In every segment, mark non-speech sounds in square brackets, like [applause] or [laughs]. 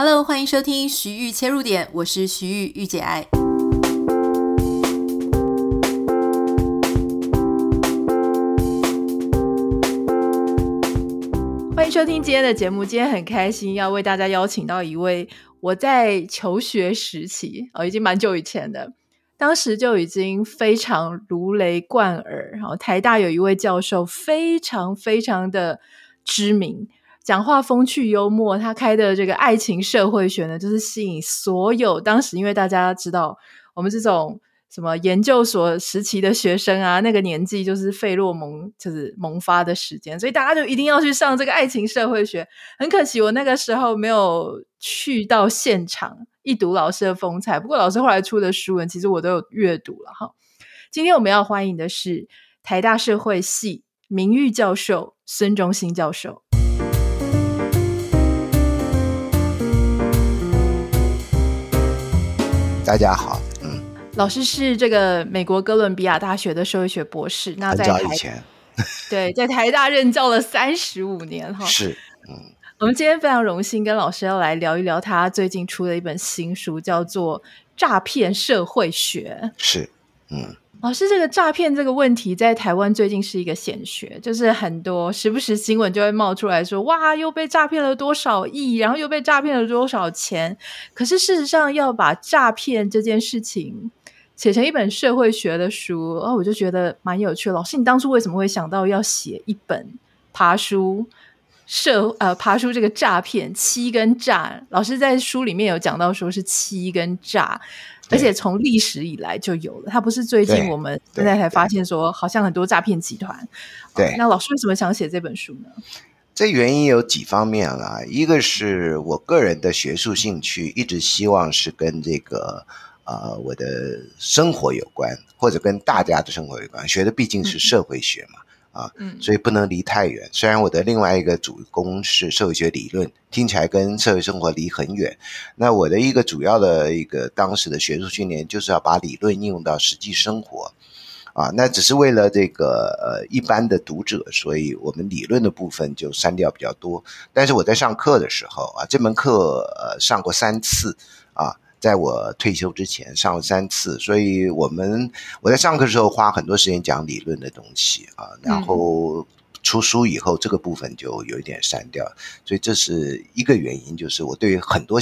Hello，欢迎收听徐玉切入点，我是徐玉玉姐爱。欢迎收听今天的节目，今天很开心要为大家邀请到一位我在求学时期哦，已经蛮久以前的，当时就已经非常如雷贯耳。然后台大有一位教授非常非常的知名。讲话风趣幽默，他开的这个爱情社会学呢，就是吸引所有当时，因为大家知道我们这种什么研究所时期的学生啊，那个年纪就是费洛蒙就是萌发的时间，所以大家就一定要去上这个爱情社会学。很可惜，我那个时候没有去到现场一睹老师的风采。不过老师后来出的书文，其实我都有阅读了哈。今天我们要欢迎的是台大社会系名誉教授孙中兴教授。大家好，嗯，老师是这个美国哥伦比亚大学的社会学博士，那在台，[laughs] 对，在台大任教了三十五年哈，是，嗯，我们今天非常荣幸跟老师要来聊一聊他最近出的一本新书，叫做《诈骗社会学》，是，嗯。老师，这个诈骗这个问题在台湾最近是一个显学，就是很多时不时新闻就会冒出来说，哇，又被诈骗了多少亿，然后又被诈骗了多少钱。可是事实上，要把诈骗这件事情写成一本社会学的书，哦，我就觉得蛮有趣。老师，你当初为什么会想到要写一本爬书社呃爬书这个诈骗欺跟诈？老师在书里面有讲到说是欺跟诈。而且从历史以来就有了，它不是最近我们现在才发现说，好像很多诈骗集团。对，对，那老师为什么想写这本书呢？这原因有几方面啊，一个是我个人的学术兴趣，一直希望是跟这个呃我的生活有关，或者跟大家的生活有关。学的毕竟是社会学嘛。嗯啊，所以不能离太远。虽然我的另外一个主攻是社会学理论，听起来跟社会生活离很远。那我的一个主要的一个当时的学术训练，就是要把理论应用到实际生活。啊，那只是为了这个呃一般的读者，所以我们理论的部分就删掉比较多。但是我在上课的时候啊，这门课呃上过三次啊。在我退休之前上了三次，所以我们我在上课的时候花很多时间讲理论的东西啊，然后出书以后这个部分就有一点删掉，所以这是一个原因，就是我对于很多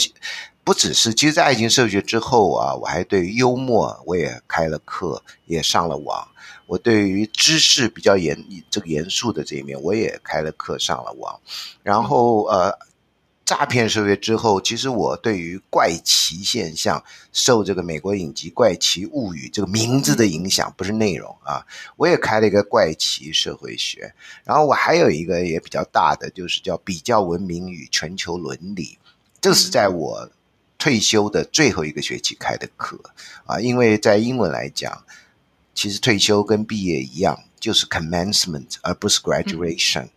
不只是，其实，在爱情社会学之后啊，我还对于幽默我也开了课，也上了网，我对于知识比较严这个严肃的这一面我也开了课上了网，然后呃。诈骗社会之后，其实我对于怪奇现象受这个美国影集《怪奇物语》这个名字的影响，不是内容啊，我也开了一个怪奇社会学。然后我还有一个也比较大的，就是叫比较文明与全球伦理，这是在我退休的最后一个学期开的课啊，因为在英文来讲，其实退休跟毕业一样，就是 commencement 而不是 graduation，嗯。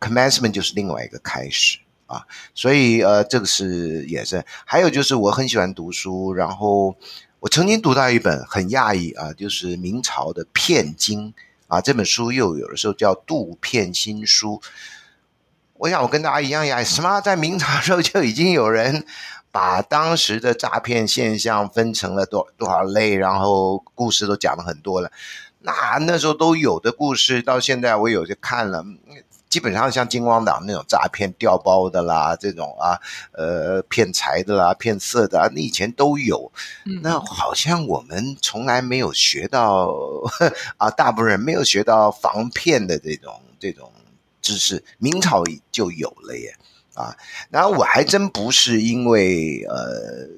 commencement 就是另外一个开始。啊，所以呃，这个是也是，还有就是我很喜欢读书，然后我曾经读到一本很讶异啊，就是明朝的《骗经》啊，这本书又有的时候叫《杜骗新书》。我想我跟大家一样呀，什么在明朝时候就已经有人把当时的诈骗现象分成了多多少类，然后故事都讲了很多了。那那时候都有的故事，到现在我有些看了。基本上像金光党那种诈骗调包的啦，这种啊，呃，骗财的啦，骗色的啊，那以前都有。那好像我们从来没有学到 [laughs] 啊，大部分人没有学到防骗的这种这种知识，明朝就有了耶。啊，然后我还真不是因为呃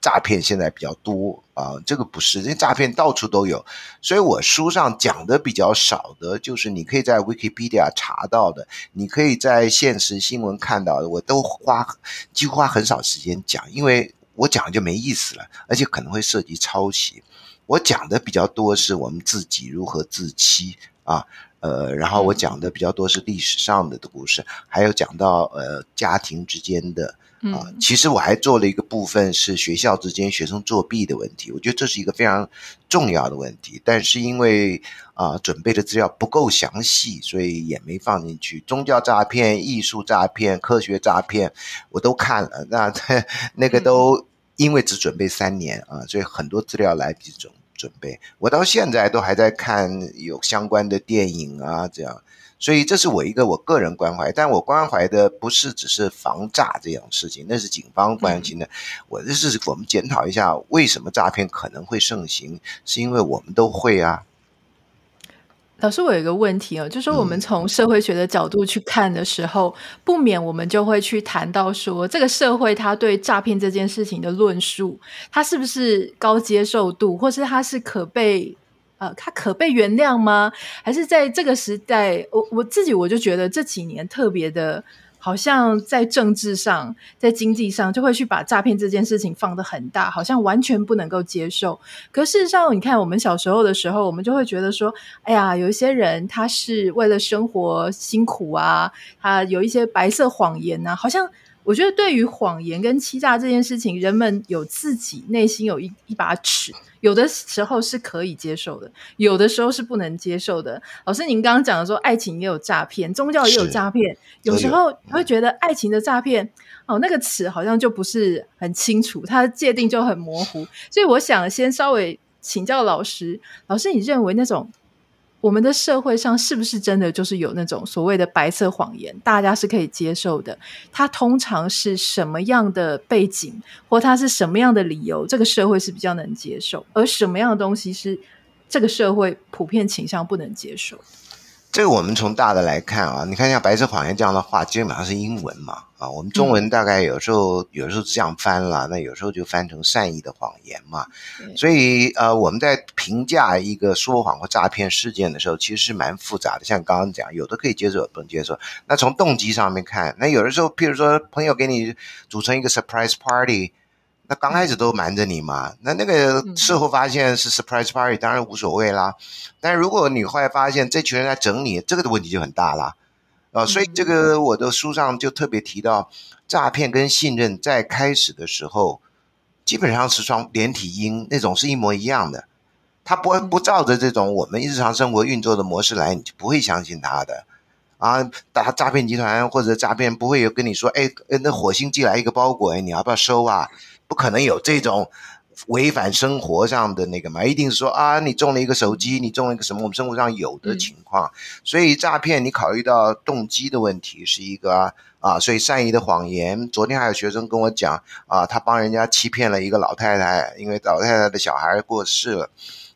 诈骗现在比较多啊，这个不是，因为诈骗到处都有，所以我书上讲的比较少的，就是你可以在 Wikipedia 查到的，你可以在现实新闻看到的，我都花几乎花很少时间讲，因为我讲就没意思了，而且可能会涉及抄袭。我讲的比较多是我们自己如何自欺啊。呃，然后我讲的比较多是历史上的的故事，还有讲到呃家庭之间的啊，其实我还做了一个部分是学校之间学生作弊的问题，我觉得这是一个非常重要的问题，但是因为啊、呃、准备的资料不够详细，所以也没放进去。宗教诈骗、艺术诈骗、科学诈骗，我都看了，那 [laughs] 那个都因为只准备三年啊，所以很多资料来不及准准备，我到现在都还在看有相关的电影啊这样。所以这是我一个我个人关怀，但我关怀的不是只是防诈这种事情，那是警方关心的。我这是我们检讨一下，为什么诈骗可能会盛行，是因为我们都会啊。老师，我有一个问题哦，就是说我们从社会学的角度去看的时候，嗯、不免我们就会去谈到说，这个社会它对诈骗这件事情的论述，它是不是高接受度，或是它是可被。呃，它可被原谅吗？还是在这个时代，我我自己我就觉得这几年特别的，好像在政治上、在经济上，就会去把诈骗这件事情放得很大，好像完全不能够接受。可事实上，你看我们小时候的时候，我们就会觉得说，哎呀，有一些人他是为了生活辛苦啊，他有一些白色谎言啊，好像。我觉得对于谎言跟欺诈这件事情，人们有自己内心有一一把尺，有的时候是可以接受的，有的时候是不能接受的。老师，您刚刚讲的说，爱情也有诈骗，宗教也有诈骗，有时候你会觉得爱情的诈骗，哦，那个词好像就不是很清楚，它的界定就很模糊。所以我想先稍微请教老师，老师，你认为那种？我们的社会上是不是真的就是有那种所谓的白色谎言，大家是可以接受的？它通常是什么样的背景，或它是什么样的理由，这个社会是比较能接受，而什么样的东西是这个社会普遍倾向不能接受？这个我们从大的来看啊，你看像白色谎言这样的话，基本上是英文嘛啊，我们中文大概有时候、嗯、有时候这样翻了，那有时候就翻成善意的谎言嘛。所以呃，我们在评价一个说谎或诈骗事件的时候，其实是蛮复杂的。像刚刚讲，有的可以接受，有的不能接受。那从动机上面看，那有的时候，譬如说朋友给你组成一个 surprise party。那刚开始都瞒着你嘛，那那个事后发现是 surprise party，当然无所谓啦。但如果你后来发现这群人在整你，这个的问题就很大啦。啊，所以这个我的书上就特别提到，诈骗跟信任在开始的时候基本上是双连体婴，那种是一模一样的。他不不照着这种我们日常生活运作的模式来，你就不会相信他的。啊，打诈骗集团或者诈骗不会有跟你说，哎，那火星寄来一个包裹，哎，你要不要收啊？不可能有这种违反生活上的那个嘛，一定是说啊，你中了一个手机，你中了一个什么？我们生活上有的情况，嗯、所以诈骗你考虑到动机的问题是一个啊，啊，所以善意的谎言。昨天还有学生跟我讲啊，他帮人家欺骗了一个老太太，因为老太太的小孩过世了，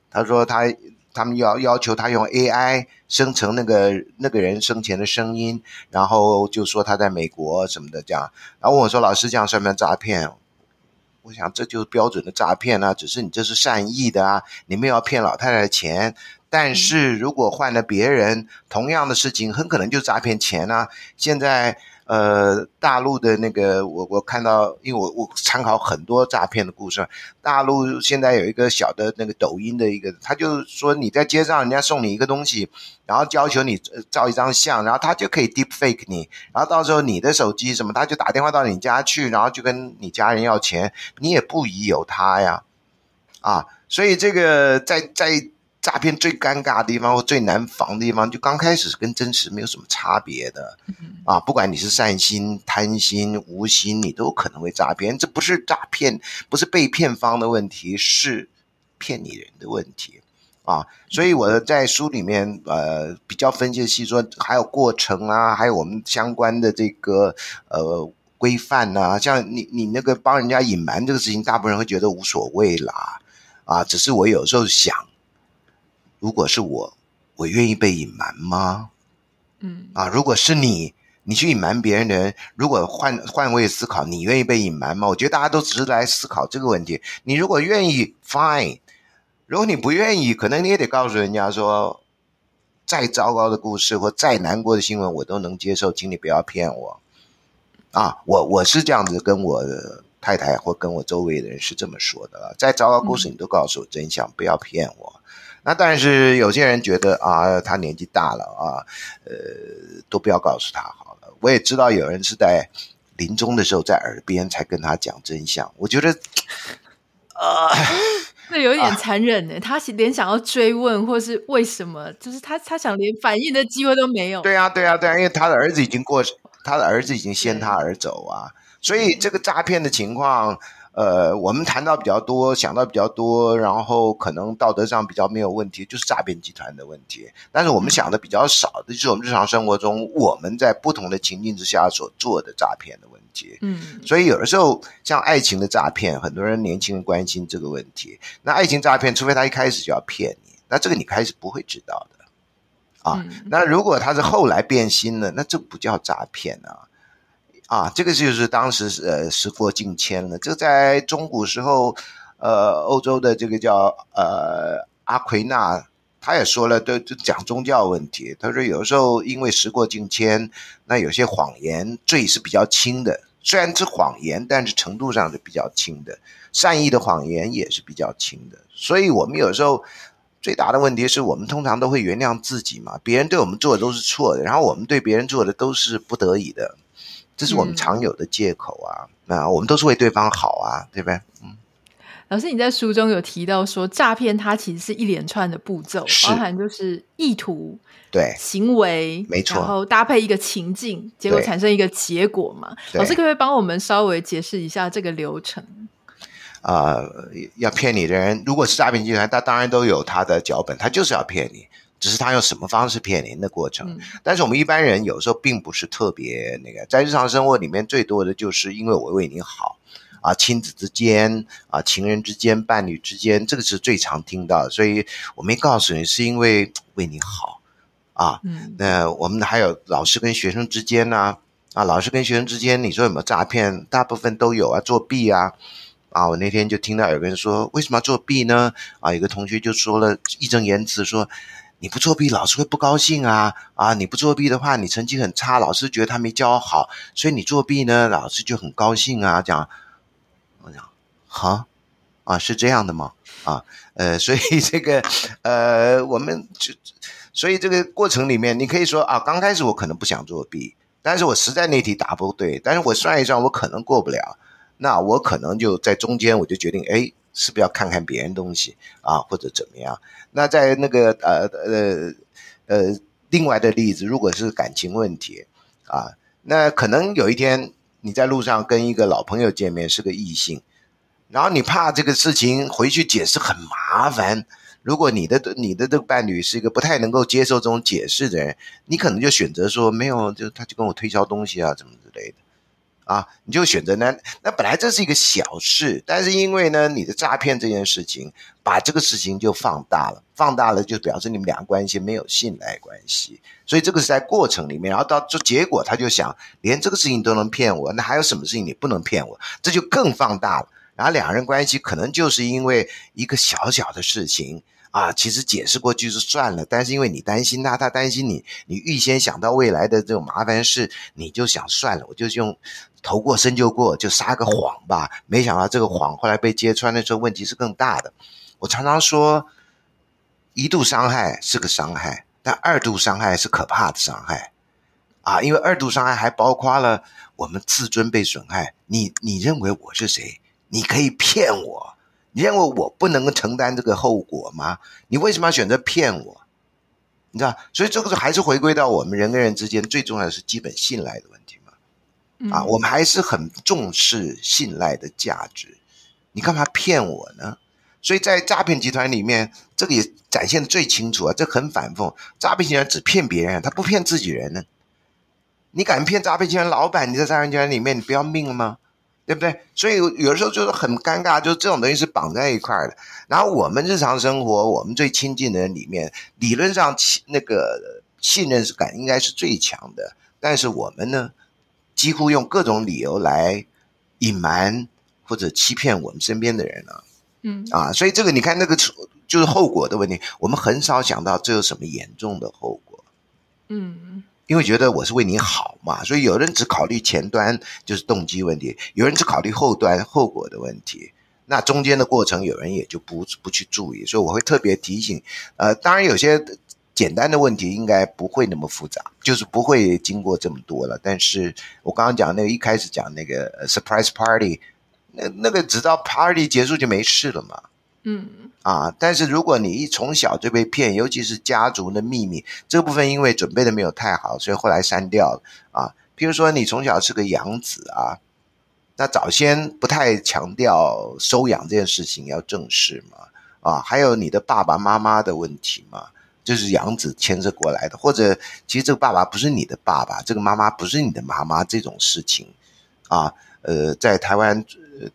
他说他他们要要求他用 AI 生成那个那个人生前的声音，然后就说他在美国什么的这样，然后问我说老师这样算不算诈骗？我想这就是标准的诈骗啊，只是你这是善意的啊，你们要骗老太太的钱。但是如果换了别人，同样的事情，很可能就诈骗钱啊。现在。呃，大陆的那个，我我看到，因为我我参考很多诈骗的故事。大陆现在有一个小的那个抖音的一个，他就说你在街上，人家送你一个东西，然后要求你照一张相，然后他就可以 deep fake 你，然后到时候你的手机什么，他就打电话到你家去，然后就跟你家人要钱，你也不疑有他呀，啊，所以这个在在。诈骗最尴尬的地方或最难防的地方，就刚开始跟真实没有什么差别的啊！不管你是善心、贪心、无心，你都可能会诈骗。这不是诈骗，不是被骗方的问题，是骗你人的问题啊！所以我在书里面呃比较分析细说，还有过程啊，还有我们相关的这个呃规范啊，像你你那个帮人家隐瞒这个事情，大部分人会觉得无所谓啦啊！只是我有时候想。如果是我，我愿意被隐瞒吗？嗯啊，如果是你，你去隐瞒别人的人，如果换换位思考，你愿意被隐瞒吗？我觉得大家都只是来思考这个问题。你如果愿意，fine；如果你不愿意，可能你也得告诉人家说，再糟糕的故事或再难过的新闻，我都能接受，请你不要骗我。啊，我我是这样子跟我的太太或跟我周围的人是这么说的：再糟糕故事，你都告诉我真相，不要骗我。那但是有些人觉得啊，他年纪大了啊，呃，都不要告诉他好了。我也知道有人是在临终的时候在耳边才跟他讲真相。我觉得，[laughs] 啊、呃，那有点残忍呢。他连想要追问或是为什么，就是他他想连反应的机会都没有。对啊，对啊，对啊，因为他的儿子已经过，他的儿子已经先他而走啊，所以这个诈骗的情况。呃，我们谈到比较多，想到比较多，然后可能道德上比较没有问题，就是诈骗集团的问题。但是我们想的比较少的，就是我们日常生活中我们在不同的情境之下所做的诈骗的问题。嗯，所以有的时候像爱情的诈骗，很多人年轻人关心这个问题。那爱情诈骗，除非他一开始就要骗你，那这个你开始不会知道的啊。那如果他是后来变心了，那这不叫诈骗啊。啊，这个就是当时呃时过境迁了。这在中古时候，呃，欧洲的这个叫呃阿奎那，他也说了，都就讲宗教问题。他说有时候因为时过境迁，那有些谎言罪是比较轻的，虽然是谎言，但是程度上是比较轻的。善意的谎言也是比较轻的。所以我们有时候最大的问题是我们通常都会原谅自己嘛，别人对我们做的都是错的，然后我们对别人做的都是不得已的。这是我们常有的借口啊！那、嗯、我们都是为对方好啊，对不对？嗯，老师，你在书中有提到说，诈骗它其实是一连串的步骤，包含就是意图、对行为，没错，然后搭配一个情境，结果产生一个结果嘛。老师可不可以帮我们稍微解释一下这个流程？啊、呃，要骗你的人，如果是诈骗集团，他当然都有他的脚本，他就是要骗你。只是他用什么方式骗您的过程，嗯，但是我们一般人有时候并不是特别那个，在日常生活里面最多的就是因为我为你好，啊，亲子之间啊，情人之间，伴侣之间，这个是最常听到的，所以我没告诉你是因为为你好，啊，嗯，那我们还有老师跟学生之间呢，啊，老师跟学生之间，你说有没有诈骗？大部分都有啊，作弊啊，啊，我那天就听到有个人说，为什么要作弊呢？啊，有个同学就说了义正言辞说。你不作弊，老师会不高兴啊！啊，你不作弊的话，你成绩很差，老师觉得他没教好，所以你作弊呢，老师就很高兴啊。这样，我讲，哈，啊，是这样的吗？啊，呃，所以这个，呃，我们就，所以这个过程里面，你可以说啊，刚开始我可能不想作弊，但是我实在那题答不对，但是我算一算，我可能过不了，那我可能就在中间，我就决定，哎。是不是要看看别人东西啊，或者怎么样？那在那个呃呃呃，另外的例子，如果是感情问题啊，那可能有一天你在路上跟一个老朋友见面，是个异性，然后你怕这个事情回去解释很麻烦。如果你的你的这个伴侣是一个不太能够接受这种解释的人，你可能就选择说没有，就他就跟我推销东西啊，怎么之类的。啊，你就选择呢？那本来这是一个小事，但是因为呢，你的诈骗这件事情，把这个事情就放大了，放大了就表示你们俩关系没有信赖关系，所以这个是在过程里面，然后到这结果，他就想，连这个事情都能骗我，那还有什么事情你不能骗我？这就更放大了，然后两人关系可能就是因为一个小小的事情。啊，其实解释过去就算了，但是因为你担心他，他担心你，你预先想到未来的这种麻烦事，你就想算了，我就用头过身就过，就撒个谎吧。没想到这个谎后来被揭穿的时候，问题是更大的。我常常说，一度伤害是个伤害，但二度伤害是可怕的伤害啊！因为二度伤害还包括了我们自尊被损害。你你认为我是谁？你可以骗我。你认为我不能够承担这个后果吗？你为什么要选择骗我？你知道，所以这个还是回归到我们人跟人之间最重要的是基本信赖的问题嘛。嗯、啊，我们还是很重视信赖的价值。你干嘛骗我呢？所以在诈骗集团里面，这个也展现的最清楚啊。这很反讽，诈骗集团只骗别人，他不骗自己人呢。你敢骗诈骗集团老板？你在诈骗集团里面，你不要命了吗？对不对？所以有的时候就是很尴尬，就是这种东西是绑在一块的。然后我们日常生活，我们最亲近的人里面，理论上那个信任感应该是最强的。但是我们呢，几乎用各种理由来隐瞒或者欺骗我们身边的人了。嗯啊，所以这个你看那个就是后果的问题，我们很少想到这有什么严重的后果。嗯。因为觉得我是为你好嘛，所以有人只考虑前端，就是动机问题；有人只考虑后端后果的问题。那中间的过程，有人也就不不去注意。所以我会特别提醒，呃，当然有些简单的问题应该不会那么复杂，就是不会经过这么多了。但是我刚刚讲那个一开始讲那个 surprise party，那那个直到 party 结束就没事了嘛。嗯啊，但是如果你一从小就被骗，尤其是家族的秘密这部分，因为准备的没有太好，所以后来删掉了啊。譬如说你从小是个养子啊，那早先不太强调收养这件事情要正视嘛。啊，还有你的爸爸妈妈的问题嘛，就是养子牵涉过来的，或者其实这个爸爸不是你的爸爸，这个妈妈不是你的妈妈，这种事情啊，呃，在台湾，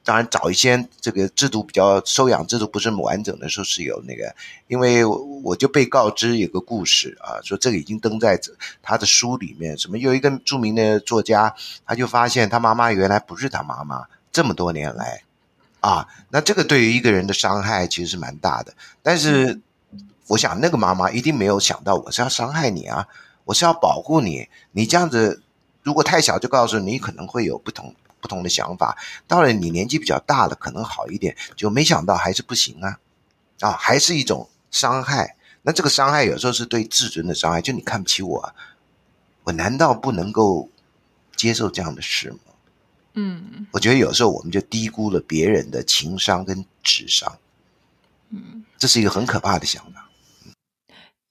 当然早一些这个制度比较收养制度不是很完整的时候是有那个，因为我就被告知有个故事啊，说这个已经登在他的书里面，什么有一个著名的作家，他就发现他妈妈原来不是他妈妈，这么多年来。啊，那这个对于一个人的伤害其实是蛮大的。但是，我想那个妈妈一定没有想到我是要伤害你啊，我是要保护你。你这样子如果太小就告诉你，可能会有不同不同的想法。到了你年纪比较大了，可能好一点，就没想到还是不行啊，啊，还是一种伤害。那这个伤害有时候是对自尊的伤害，就你看不起我啊，我难道不能够接受这样的事吗？嗯，我觉得有时候我们就低估了别人的情商跟智商，嗯，这是一个很可怕的想法。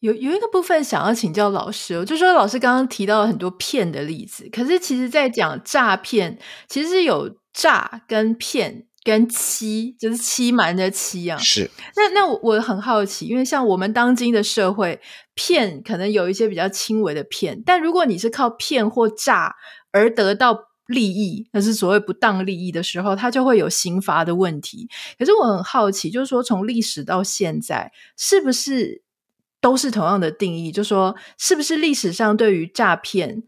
有有一个部分想要请教老师哦，就说老师刚刚提到了很多骗的例子，可是其实在讲诈骗，其实是有诈跟骗跟欺，就是欺瞒的欺啊。是。那那我我很好奇，因为像我们当今的社会，骗可能有一些比较轻微的骗，但如果你是靠骗或诈而得到。利益，那是所谓不当利益的时候，它就会有刑罚的问题。可是我很好奇，就是说从历史到现在，是不是都是同样的定义？就是说，是不是历史上对于诈骗，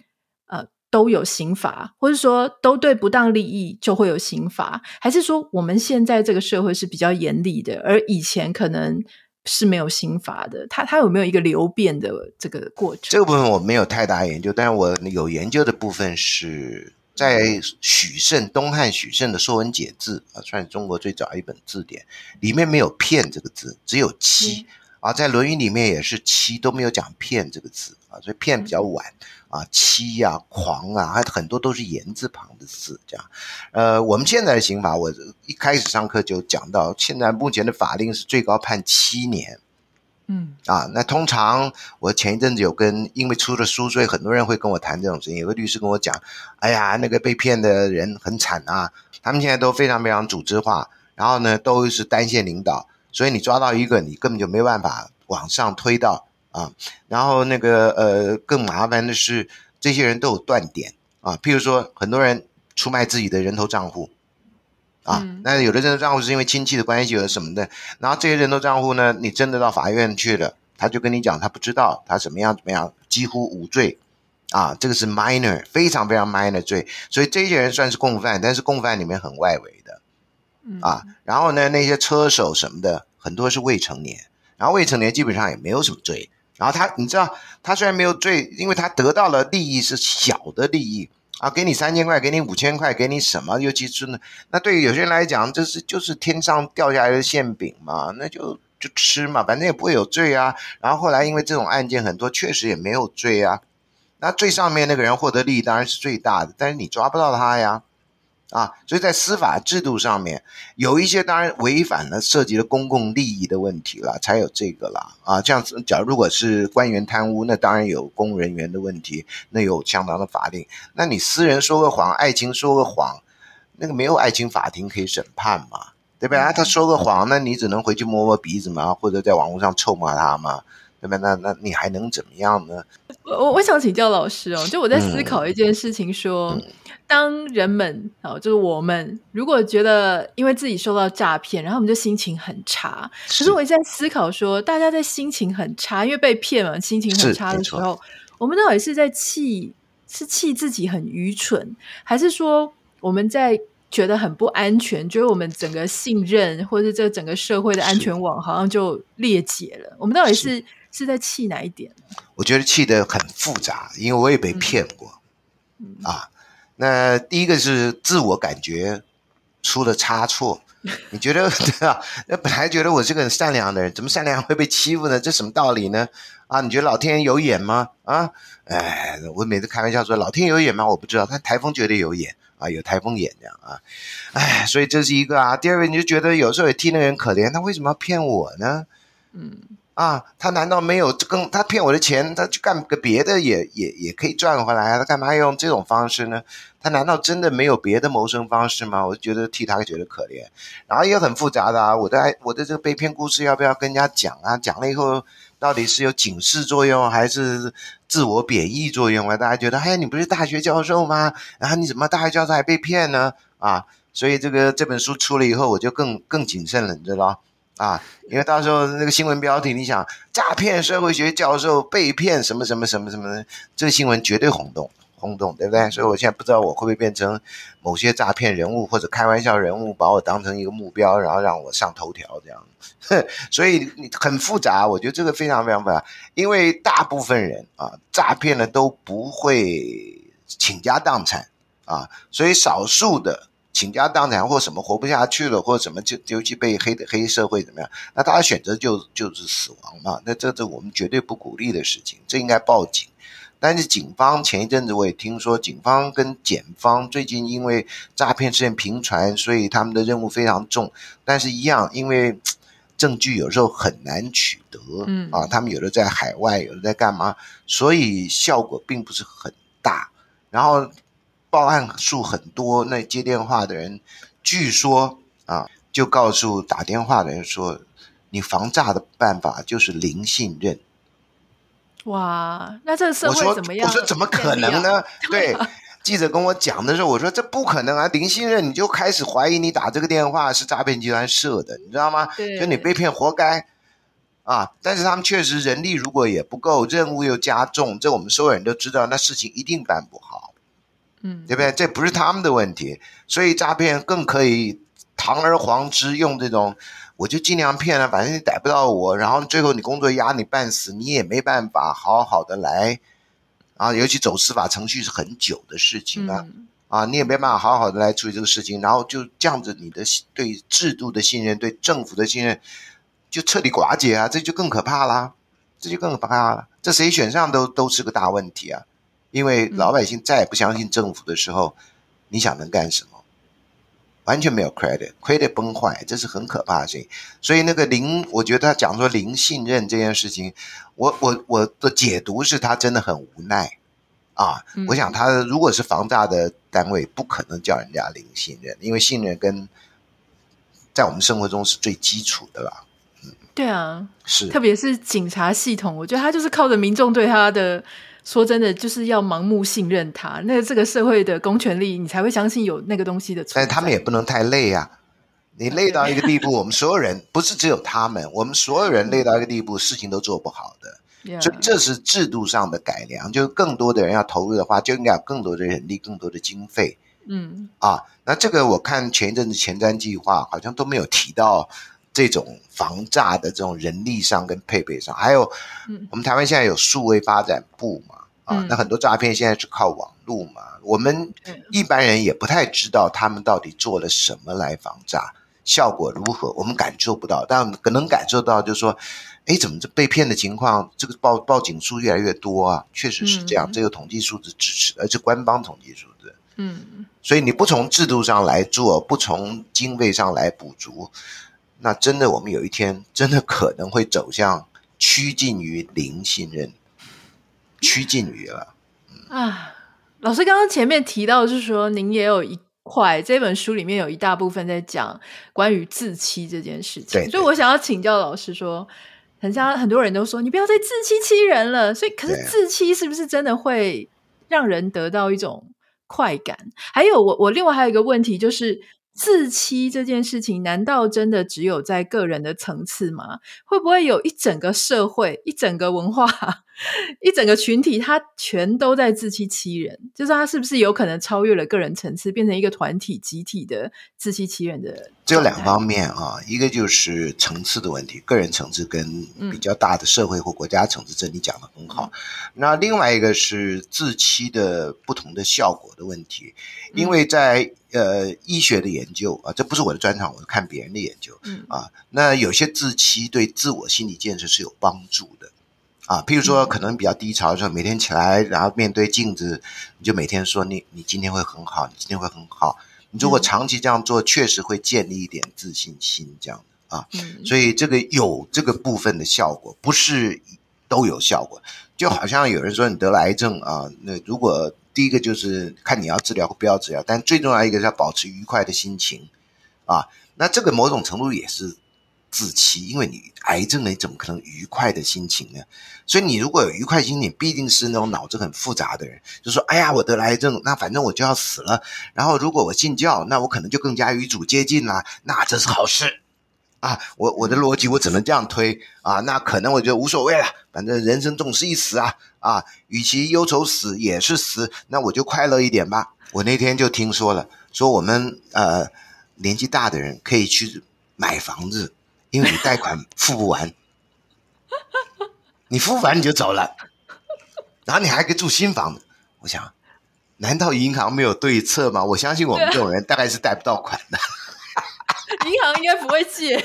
呃，都有刑罚，或者说都对不当利益就会有刑罚？还是说我们现在这个社会是比较严厉的，而以前可能是没有刑罚的？它它有没有一个流变的这个过程？这个部分我没有太大研究，但是我有研究的部分是。在许慎东汉许慎的《说文解字》啊，算是中国最早一本字典，里面没有“骗”这个字，只有“欺”。嗯、啊，在《论语》里面也是“欺”，都没有讲“骗”这个字啊，所以“骗”比较晚啊，“欺”呀、狂啊，还很多都是言字旁的字。这样，呃，我们现在的刑法，我一开始上课就讲到，现在目前的法令是最高判七年。嗯啊，那通常我前一阵子有跟，因为出了书，所以很多人会跟我谈这种事情。有个律师跟我讲，哎呀，那个被骗的人很惨啊，他们现在都非常非常组织化，然后呢都是单线领导，所以你抓到一个，你根本就没办法往上推到啊。然后那个呃，更麻烦的是，这些人都有断点啊，譬如说很多人出卖自己的人头账户。啊，那有的人头账户是因为亲戚的关系，有的什么的，然后这些人头账户呢，你真的到法院去了，他就跟你讲，他不知道，他怎么样怎么样，几乎无罪，啊，这个是 minor，非常非常 minor 罪，所以这些人算是共犯，但是共犯里面很外围的，啊，然后呢，那些车手什么的，很多是未成年，然后未成年基本上也没有什么罪，然后他，你知道，他虽然没有罪，因为他得到了利益是小的利益。啊，给你三千块，给你五千块，给你什么？尤其是呢，那对于有些人来讲，这是就是天上掉下来的馅饼嘛，那就就吃嘛，反正也不会有罪啊。然后后来因为这种案件很多，确实也没有罪啊。那最上面那个人获得利益当然是最大的，但是你抓不到他呀。啊，所以在司法制度上面有一些当然违反了，涉及了公共利益的问题了，才有这个了啊。这样子，假如如果是官员贪污，那当然有公务人员的问题，那有相当的法令。那你私人说个谎，爱情说个谎，那个没有爱情法庭可以审判嘛，对吧？他说个谎，那你只能回去摸摸鼻子嘛，或者在网络上臭骂他嘛，对吧？那那你还能怎么样呢？我我想请教老师哦，就我在思考一件事情说，说、嗯。嗯当人们哦，就是我们，如果觉得因为自己受到诈骗，然后我们就心情很差。可是我一直在思考说，大家在心情很差，因为被骗嘛，心情很差的时候，我们到底是在气，是气自己很愚蠢，还是说我们在觉得很不安全，觉得我们整个信任或者这整个社会的安全网好像就裂解了？我们到底是是，在气哪一点？我觉得气得很复杂，因为我也被骗过，嗯、啊。那第一个是自我感觉出了差错。[laughs] 你觉得 [laughs] 对啊？那本来觉得我是个很善良的人，怎么善良会被欺负呢？这什么道理呢？啊，你觉得老天有眼吗？啊，哎，我每次开玩笑说老天有眼吗？我不知道，但台风绝对有眼啊，有台风眼这样啊。哎，所以这是一个啊。第二个，你就觉得有时候也替那个人可怜，他为什么要骗我呢？嗯。啊，他难道没有跟他骗我的钱，他去干个别的也也也可以赚回来？他干嘛要用这种方式呢？他难道真的没有别的谋生方式吗？我觉得替他觉得可怜，然后也很复杂的啊。我的爱，我的这个被骗故事要不要跟人家讲啊？讲了以后，到底是有警示作用还是自我贬义作用啊？大家觉得，哎，你不是大学教授吗？然后你怎么大学教授还被骗呢？啊，所以这个这本书出了以后，我就更更谨慎了，你知道。啊，因为到时候那个新闻标题，你想诈骗社会学教授被骗什么什么什么什么，这个新闻绝对轰动轰动，对不对？所以我现在不知道我会不会变成某些诈骗人物或者开玩笑人物，把我当成一个目标，然后让我上头条这样。[laughs] 所以很复杂，我觉得这个非常非常复杂，因为大部分人啊诈骗的都不会倾家荡产啊，所以少数的。倾家荡产或什么活不下去了，或者什么就尤其被黑的黑社会怎么样？那他的选择就就是死亡嘛？那这这我们绝对不鼓励的事情，这应该报警。但是警方前一阵子我也听说，警方跟检方最近因为诈骗事件频传，所以他们的任务非常重。但是，一样因为证据有时候很难取得，嗯啊，他们有的在海外，有的在干嘛，所以效果并不是很大。然后。报案数很多，那接电话的人，据说啊，就告诉打电话的人说，你防诈的办法就是零信任。哇，那这个社会怎么样？我说，我说怎么可能呢？对，记者跟我讲的时候，我说这不可能啊，零信任你就开始怀疑你打这个电话是诈骗集团设的，你知道吗？就你被骗活该啊！但是他们确实人力如果也不够，任务又加重，这我们所有人都知道，那事情一定办不好。嗯，对不对？这不是他们的问题，所以诈骗更可以堂而皇之用这种，我就尽量骗了，反正你逮不到我，然后最后你工作压你半死，你也没办法好好的来啊。尤其走司法程序是很久的事情啊，嗯、啊，你也没办法好好的来处理这个事情，然后就这样子，你的对制度的信任、对政府的信任就彻底瓦解啊，这就更可怕啦，这就更可怕了，这谁选上都都是个大问题啊。因为老百姓再也不相信政府的时候，嗯、你想能干什么？完全没有 credit，credit 崩坏，这是很可怕的事情。所以那个零，我觉得他讲说零信任这件事情，我我我的解读是他真的很无奈啊。嗯、我想他如果是防诈的单位，不可能叫人家零信任，因为信任跟在我们生活中是最基础的啦。嗯，对啊，是，特别是警察系统，我觉得他就是靠着民众对他的。说真的，就是要盲目信任他，那这个社会的公权力，你才会相信有那个东西的存在。但他们也不能太累啊，你累到一个地步，我们所有人不是只有他们，我们所有人累到一个地步，事情都做不好的。所以这是制度上的改良，就是更多的人要投入的话，就应该有更多的人力、更多的经费。嗯啊，那这个我看前一阵子前瞻计划好像都没有提到这种防诈的这种人力上跟配备上，还有我们台湾现在有数位发展部嘛。啊，那很多诈骗现在是靠网络嘛，我们一般人也不太知道他们到底做了什么来防诈，效果如何，我们感受不到，但可能感受到就是说，哎，怎么这被骗的情况，这个报报警数越来越多啊，确实是这样，这个统计数字支持，而且官方统计数字，嗯，所以你不从制度上来做，不从经费上来补足，那真的我们有一天真的可能会走向趋近于零信任。趋近于了，啊，老师刚刚前面提到，就是说您也有一块这本书里面有一大部分在讲关于自欺这件事情，对对，所以我想要请教老师说，很像很多人都说你不要再自欺欺人了，所以可是自欺是不是真的会让人得到一种快感？还有我我另外还有一个问题就是。自欺这件事情，难道真的只有在个人的层次吗？会不会有一整个社会、一整个文化一整个群体，他全都在自欺欺人，就是他是不是有可能超越了个人层次，变成一个团体集体的自欺欺人的？这有两方面啊，一个就是层次的问题，个人层次跟比较大的社会或国家层次，这你讲的很好。嗯、那另外一个是自欺的不同的效果的问题，因为在呃医学的研究啊，这不是我的专长，我是看别人的研究，嗯啊，那有些自欺对自我心理建设是有帮助的。啊，譬如说，可能比较低潮的时候，每天起来，然后面对镜子，你就每天说你你今天会很好，你今天会很好。你如果长期这样做，确实会建立一点自信心，这样的啊。所以这个有这个部分的效果，不是都有效果。就好像有人说你得了癌症啊，那如果第一个就是看你要治疗或不要治疗，但最重要一个是要保持愉快的心情啊。那这个某种程度也是。自欺，因为你癌症了，你怎么可能愉快的心情呢？所以你如果有愉快心情，必定是那种脑子很复杂的人，就说：“哎呀，我得了癌症，那反正我就要死了。然后如果我信教，那我可能就更加与主接近了，那这是好事啊！我我的逻辑我只能这样推啊，那可能我就无所谓了，反正人生总是一死啊啊，与其忧愁死也是死，那我就快乐一点吧。我那天就听说了，说我们呃年纪大的人可以去买房子。因为你贷款付不完，你付不完你就走了，然后你还可以住新房子。我想，难道银行没有对策吗？我相信我们这种人大概是贷不到款的。银行应该不会借。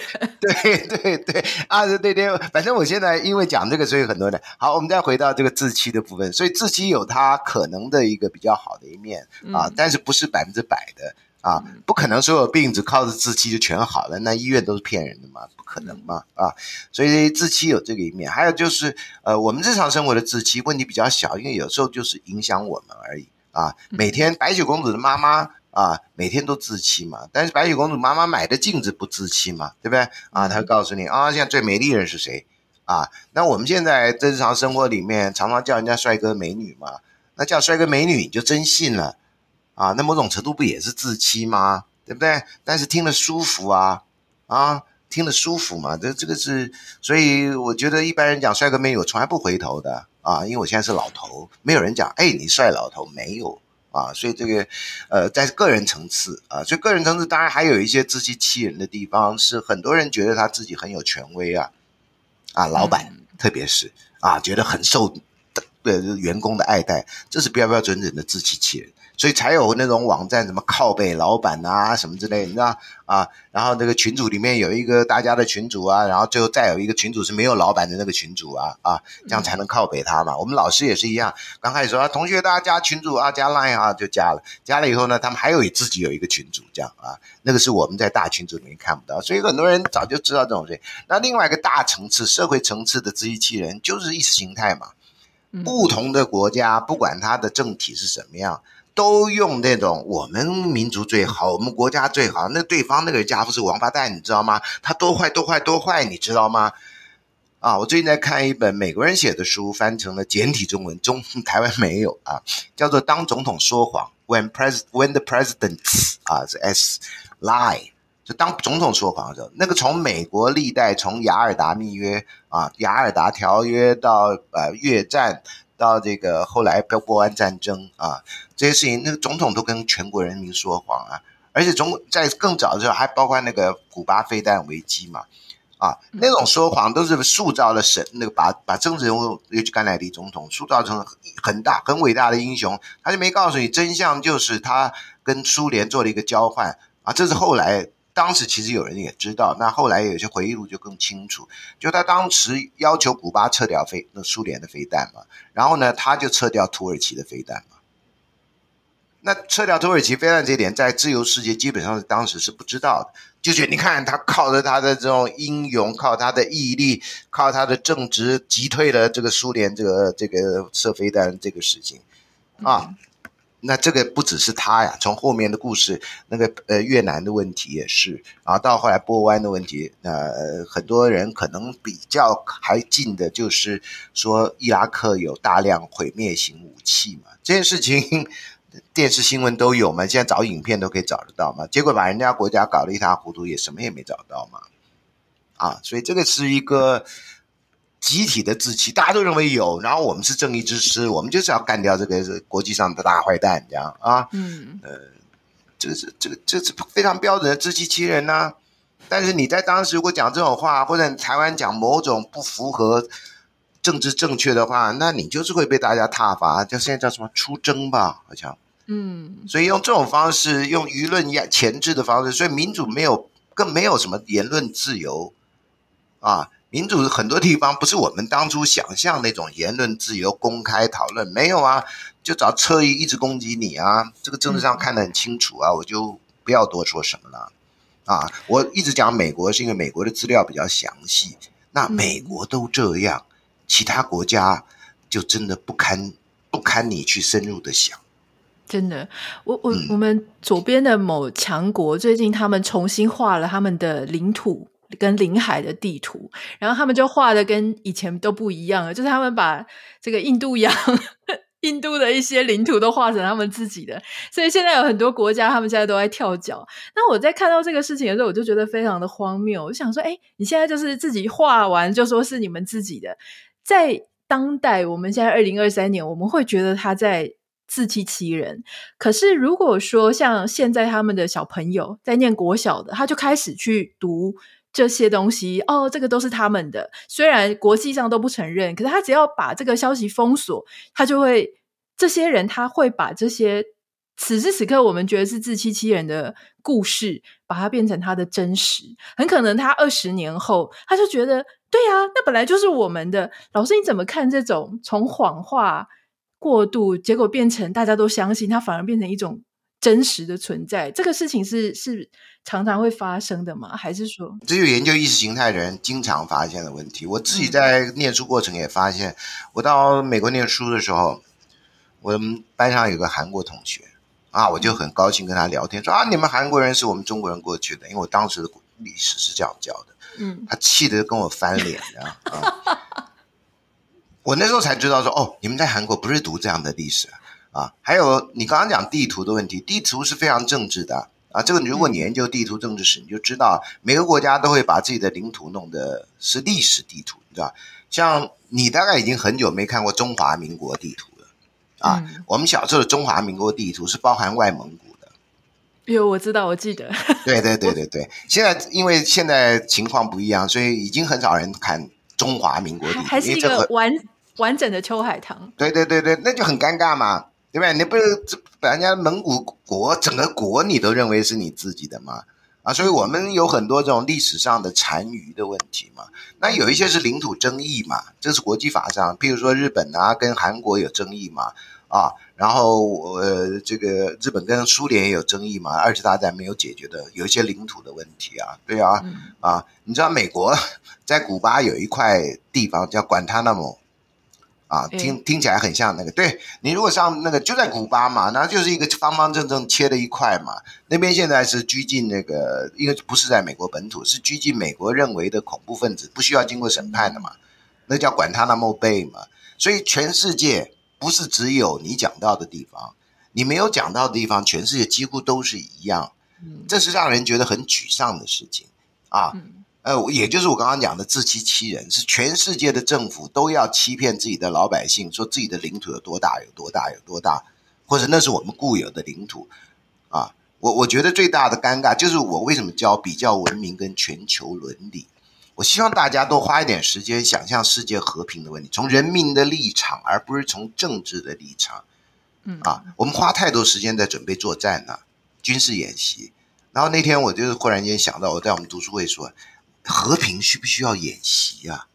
对对对啊，对对，反正我现在因为讲这个，所以很多人好。我们再回到这个自欺的部分，所以自欺有它可能的一个比较好的一面啊，嗯、但是不是百分之百的。啊，不可能所有病只靠着自欺就全好了，那医院都是骗人的嘛，不可能嘛，啊，所以自欺有这个一面，还有就是，呃，我们日常生活的自欺问题比较小，因为有时候就是影响我们而已啊。每天白雪公主的妈妈啊，每天都自欺嘛，但是白雪公主妈妈买的镜子不自欺嘛，对不对？啊，她会告诉你啊，现在最美丽的人是谁啊？那我们现在在日常生活里面常常叫人家帅哥美女嘛，那叫帅哥美女你就真信了。啊，那某种程度不也是自欺吗？对不对？但是听了舒服啊，啊，听了舒服嘛，这这个是，所以我觉得一般人讲帅哥美女，我从来不回头的啊，因为我现在是老头，没有人讲，哎，你帅老头，没有啊，所以这个，呃，在个人层次啊，所以个人层次当然还有一些自欺欺人的地方，是很多人觉得他自己很有权威啊，啊，老板、嗯、特别是啊，觉得很受的对员工的爱戴，这是标标准准的自欺欺人。所以才有那种网站，什么靠北老板啊，什么之类，你知道啊？然后那个群组里面有一个大家的群组啊，然后最后再有一个群组是没有老板的那个群组啊，啊，这样才能靠北他嘛。我们老师也是一样，刚开始说啊，同学大家加群组啊，加 Line 啊，就加了，加了以后呢，他们还有自己有一个群组，这样啊，那个是我们在大群组里面看不到，所以很多人早就知道这种事。那另外一个大层次、社会层次的自欺欺人，就是意识形态嘛。不同的国家，不管它的政体是什么样。都用那种我们民族最好，我们国家最好。那对方那个家伙是王八蛋，你知道吗？他多坏多坏多坏，你知道吗？啊，我最近在看一本美国人写的书，翻成了简体中文，中台湾没有啊，叫做《当总统说谎》（When Pres When the Presidents 啊是 S Lie），就当总统说谎的时候，那个从美国历代从雅尔达密约啊、雅尔达条约到呃越战。到这个后来波湾战争啊，这些事情，那个总统都跟全国人民说谎啊，而且总在更早的时候还包括那个古巴飞弹危机嘛，啊，那种说谎都是塑造了神，那个把把政治人物，尤其甘乃迪总统塑造成很大很伟大的英雄，他就没告诉你真相，就是他跟苏联做了一个交换啊，这是后来。当时其实有人也知道，那后来有些回忆录就更清楚。就他当时要求古巴撤掉飞那苏联的飞弹嘛，然后呢，他就撤掉土耳其的飞弹嘛。那撤掉土耳其飞弹这一点，在自由世界基本上是当时是不知道的，就觉得你看他靠着他的这种英勇，靠他的毅力，靠他的正直，击退了这个苏联这个这个射飞弹这个事情。啊。那这个不只是他呀，从后面的故事，那个呃越南的问题也是，然后到后来波湾的问题，呃很多人可能比较还近的就是说伊拉克有大量毁灭型武器嘛，这件事情电视新闻都有嘛，现在找影片都可以找得到嘛，结果把人家国家搞得一塌糊涂，也什么也没找到嘛，啊，所以这个是一个集体的志气，大家都认为有，然后我们是正义之师，我们就是要干掉这个国际上的大坏蛋，这样啊，嗯，呃，这是这个这是非常标准的自欺欺人呐、啊。但是你在当时如果讲这种话，或者台湾讲某种不符合政治正确的话，那你就是会被大家挞伐，叫现在叫什么出征吧，好像，嗯，所以用这种方式，用舆论压钳制的方式，所以民主没有更没有什么言论自由啊。民主很多地方不是我们当初想象那种言论自由、公开讨论，没有啊，就找侧翼一直攻击你啊，这个政治上看得很清楚啊，我就不要多说什么了啊。我一直讲美国是因为美国的资料比较详细，那美国都这样，其他国家就真的不堪不堪你去深入的想。真的，我我我们左边的某强国最近他们重新画了他们的领土。跟领海的地图，然后他们就画的跟以前都不一样了，就是他们把这个印度洋、[laughs] 印度的一些领土都画成他们自己的，所以现在有很多国家，他们现在都在跳脚。那我在看到这个事情的时候，我就觉得非常的荒谬。我就想说，哎，你现在就是自己画完就说是你们自己的，在当代，我们现在二零二三年，我们会觉得他在。自欺欺人。可是，如果说像现在他们的小朋友在念国小的，他就开始去读这些东西，哦，这个都是他们的。虽然国际上都不承认，可是他只要把这个消息封锁，他就会这些人他会把这些此时此刻我们觉得是自欺欺人的故事，把它变成他的真实。很可能他二十年后，他就觉得，对啊，那本来就是我们的。老师，你怎么看这种从谎话过度，结果变成大家都相信，它反而变成一种真实的存在。这个事情是是常常会发生的吗？还是说，只有研究意识形态的人经常发现的问题？我自己在念书过程也发现，嗯、我到美国念书的时候，我们班上有个韩国同学啊，我就很高兴跟他聊天，说啊，你们韩国人是我们中国人过去的，因为我当时的历史是这样教的。嗯，他气得跟我翻脸啊。啊我那时候才知道说，哦，你们在韩国不是读这样的历史啊？还有你刚刚讲地图的问题，地图是非常政治的啊。这个如果你研究地图政治史，你就知道每个国家都会把自己的领土弄的是历史地图，你知道？像你大概已经很久没看过中华民国地图了啊。嗯、我们小时候的中华民国地图是包含外蒙古的。有，我知道，我记得。[laughs] 对对对对对，现在因为现在情况不一样，所以已经很少人看中华民国地图，还是一个完。完整的秋海棠，对对对对，那就很尴尬嘛，对不对？你不是把人家蒙古国整个国你都认为是你自己的嘛？啊，所以我们有很多这种历史上的残余的问题嘛。那有一些是领土争议嘛，这是国际法上，譬如说日本啊跟韩国有争议嘛，啊，然后呃这个日本跟苏联也有争议嘛，二次大战没有解决的有一些领土的问题啊，对啊，嗯、啊，你知道美国 [laughs] 在古巴有一块地方叫管塔那摩。啊，听听起来很像那个，对，你如果上那个就在古巴嘛，那就是一个方方正正切的一块嘛。那边现在是拘禁那个，因为不是在美国本土，是拘禁美国认为的恐怖分子，不需要经过审判的嘛。那叫管他那莫贝嘛。所以全世界不是只有你讲到的地方，你没有讲到的地方，全世界几乎都是一样。这是让人觉得很沮丧的事情啊。呃，也就是我刚刚讲的自欺欺人，是全世界的政府都要欺骗自己的老百姓，说自己的领土有多大，有多大，有多大，或者那是我们固有的领土啊。我我觉得最大的尴尬就是我为什么教比较文明跟全球伦理？我希望大家多花一点时间想象世界和平的问题，从人民的立场，而不是从政治的立场。嗯啊，我们花太多时间在准备作战呢，军事演习。然后那天我就忽然间想到，我在我们读书会说。和平需不需要演习啊？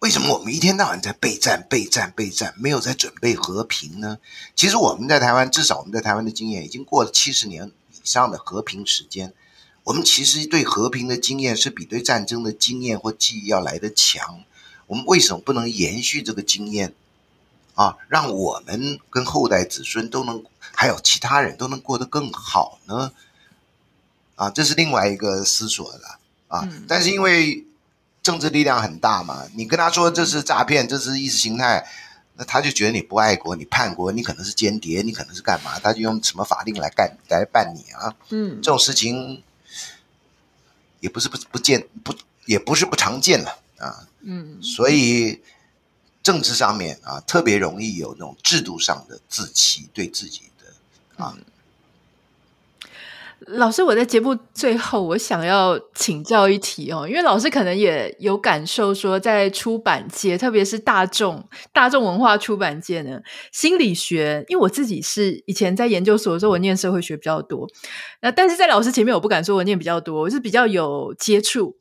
为什么我们一天到晚在备战、备战、备战，没有在准备和平呢？其实我们在台湾，至少我们在台湾的经验已经过了七十年以上的和平时间。我们其实对和平的经验是比对战争的经验或记忆要来得强。我们为什么不能延续这个经验啊？让我们跟后代子孙都能，还有其他人都能过得更好呢？啊，这是另外一个思索了。啊！但是因为政治力量很大嘛，你跟他说这是诈骗，这是意识形态，那他就觉得你不爱国，你叛国，你可能是间谍，你可能是干嘛？他就用什么法令来干来办你啊？嗯，这种事情也不是不不见不也不是不常见了啊，嗯，所以政治上面啊，特别容易有那种制度上的自欺，对自己的啊。嗯老师，我在节目最后，我想要请教一题哦，因为老师可能也有感受说，在出版界，特别是大众大众文化出版界呢，心理学，因为我自己是以前在研究所的时候，我念社会学比较多，那但是在老师前面，我不敢说我念比较多，我是比较有接触。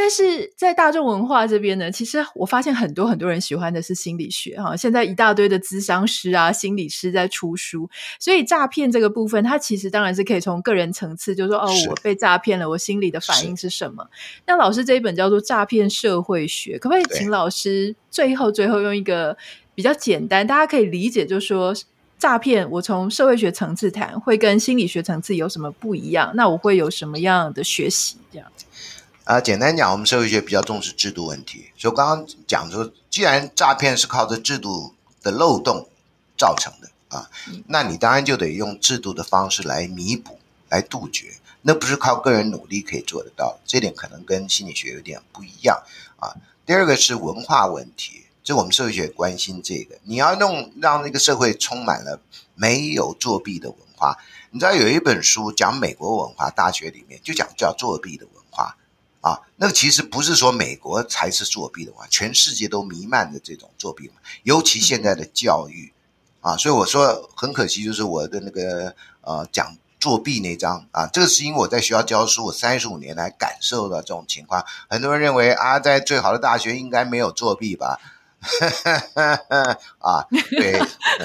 但是在大众文化这边呢，其实我发现很多很多人喜欢的是心理学哈。现在一大堆的咨商师啊、心理师在出书，所以诈骗这个部分，它其实当然是可以从个人层次，就是说哦，我被诈骗了，我心里的反应是什么？那老师这一本叫做《诈骗社会学》，可不可以请老师最后最后用一个比较简单，大家可以理解，就是说诈骗，我从社会学层次谈，会跟心理学层次有什么不一样？那我会有什么样的学习？这样。啊，简单讲，我们社会学比较重视制度问题。所以刚刚讲说，既然诈骗是靠着制度的漏洞造成的啊，那你当然就得用制度的方式来弥补、来杜绝。那不是靠个人努力可以做得到，这点可能跟心理学有点不一样啊。第二个是文化问题，这我们社会学关心这个，你要弄让那个社会充满了没有作弊的文化。你知道有一本书讲美国文化，大学里面就讲叫作弊的文化。啊，那个其实不是说美国才是作弊的话，全世界都弥漫着这种作弊嘛。尤其现在的教育，啊，所以我说很可惜，就是我的那个呃讲作弊那章啊，这个是因为我在学校教书，我三十五年来感受到这种情况。很多人认为啊，在最好的大学应该没有作弊吧？[laughs] 啊，对，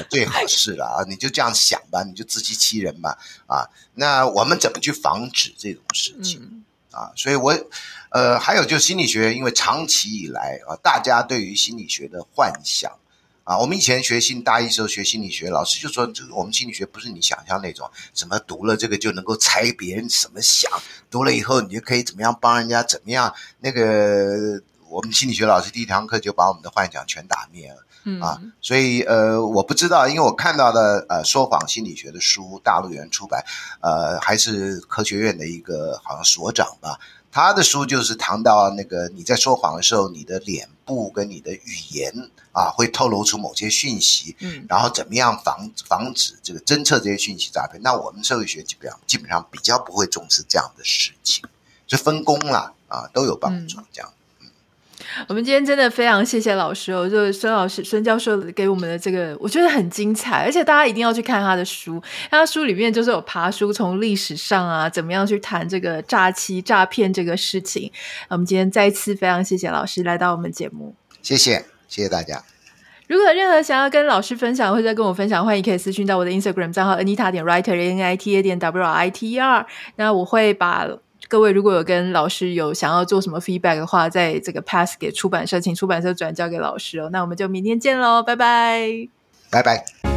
最好是了啊，你就这样想吧，你就自欺欺人吧。啊，那我们怎么去防止这种事情？嗯啊，所以我，呃，还有就是心理学，因为长期以来啊，大家对于心理学的幻想啊，我们以前学心大一时候学心理学，老师就说，这个我们心理学不是你想象那种，什么读了这个就能够猜别人怎么想，读了以后你就可以怎么样帮人家怎么样。那个我们心理学老师第一堂课就把我们的幻想全打灭了。嗯啊，所以呃，我不知道，因为我看到的呃，说谎心理学的书，大陆原出版，呃，还是科学院的一个好像所长吧，他的书就是谈到那个你在说谎的时候，你的脸部跟你的语言啊，会透露出某些讯息，嗯，然后怎么样防防止这个侦测这些讯息诈骗？那我们社会学基本上基本上比较不会重视这样的事情，就分工了啊，都有帮助这样。嗯 [laughs] 我们今天真的非常谢谢老师哦，就是孙老师、孙教授给我们的这个，我觉得很精彩，而且大家一定要去看他的书。他书里面就是有爬书，从历史上啊，怎么样去谈这个诈欺、诈骗这个事情。我们今天再次非常谢谢老师来到我们节目，谢谢，谢谢大家。如果有任何想要跟老师分享或者跟我分享，欢迎可以私讯到我的 Instagram 账号 Anita 点 Writer N I T A 点 W R I T E R 那我会把。各位如果有跟老师有想要做什么 feedback 的话，在这个 pass 给出版社，请出版社转交给老师哦。那我们就明天见喽，拜拜，拜拜。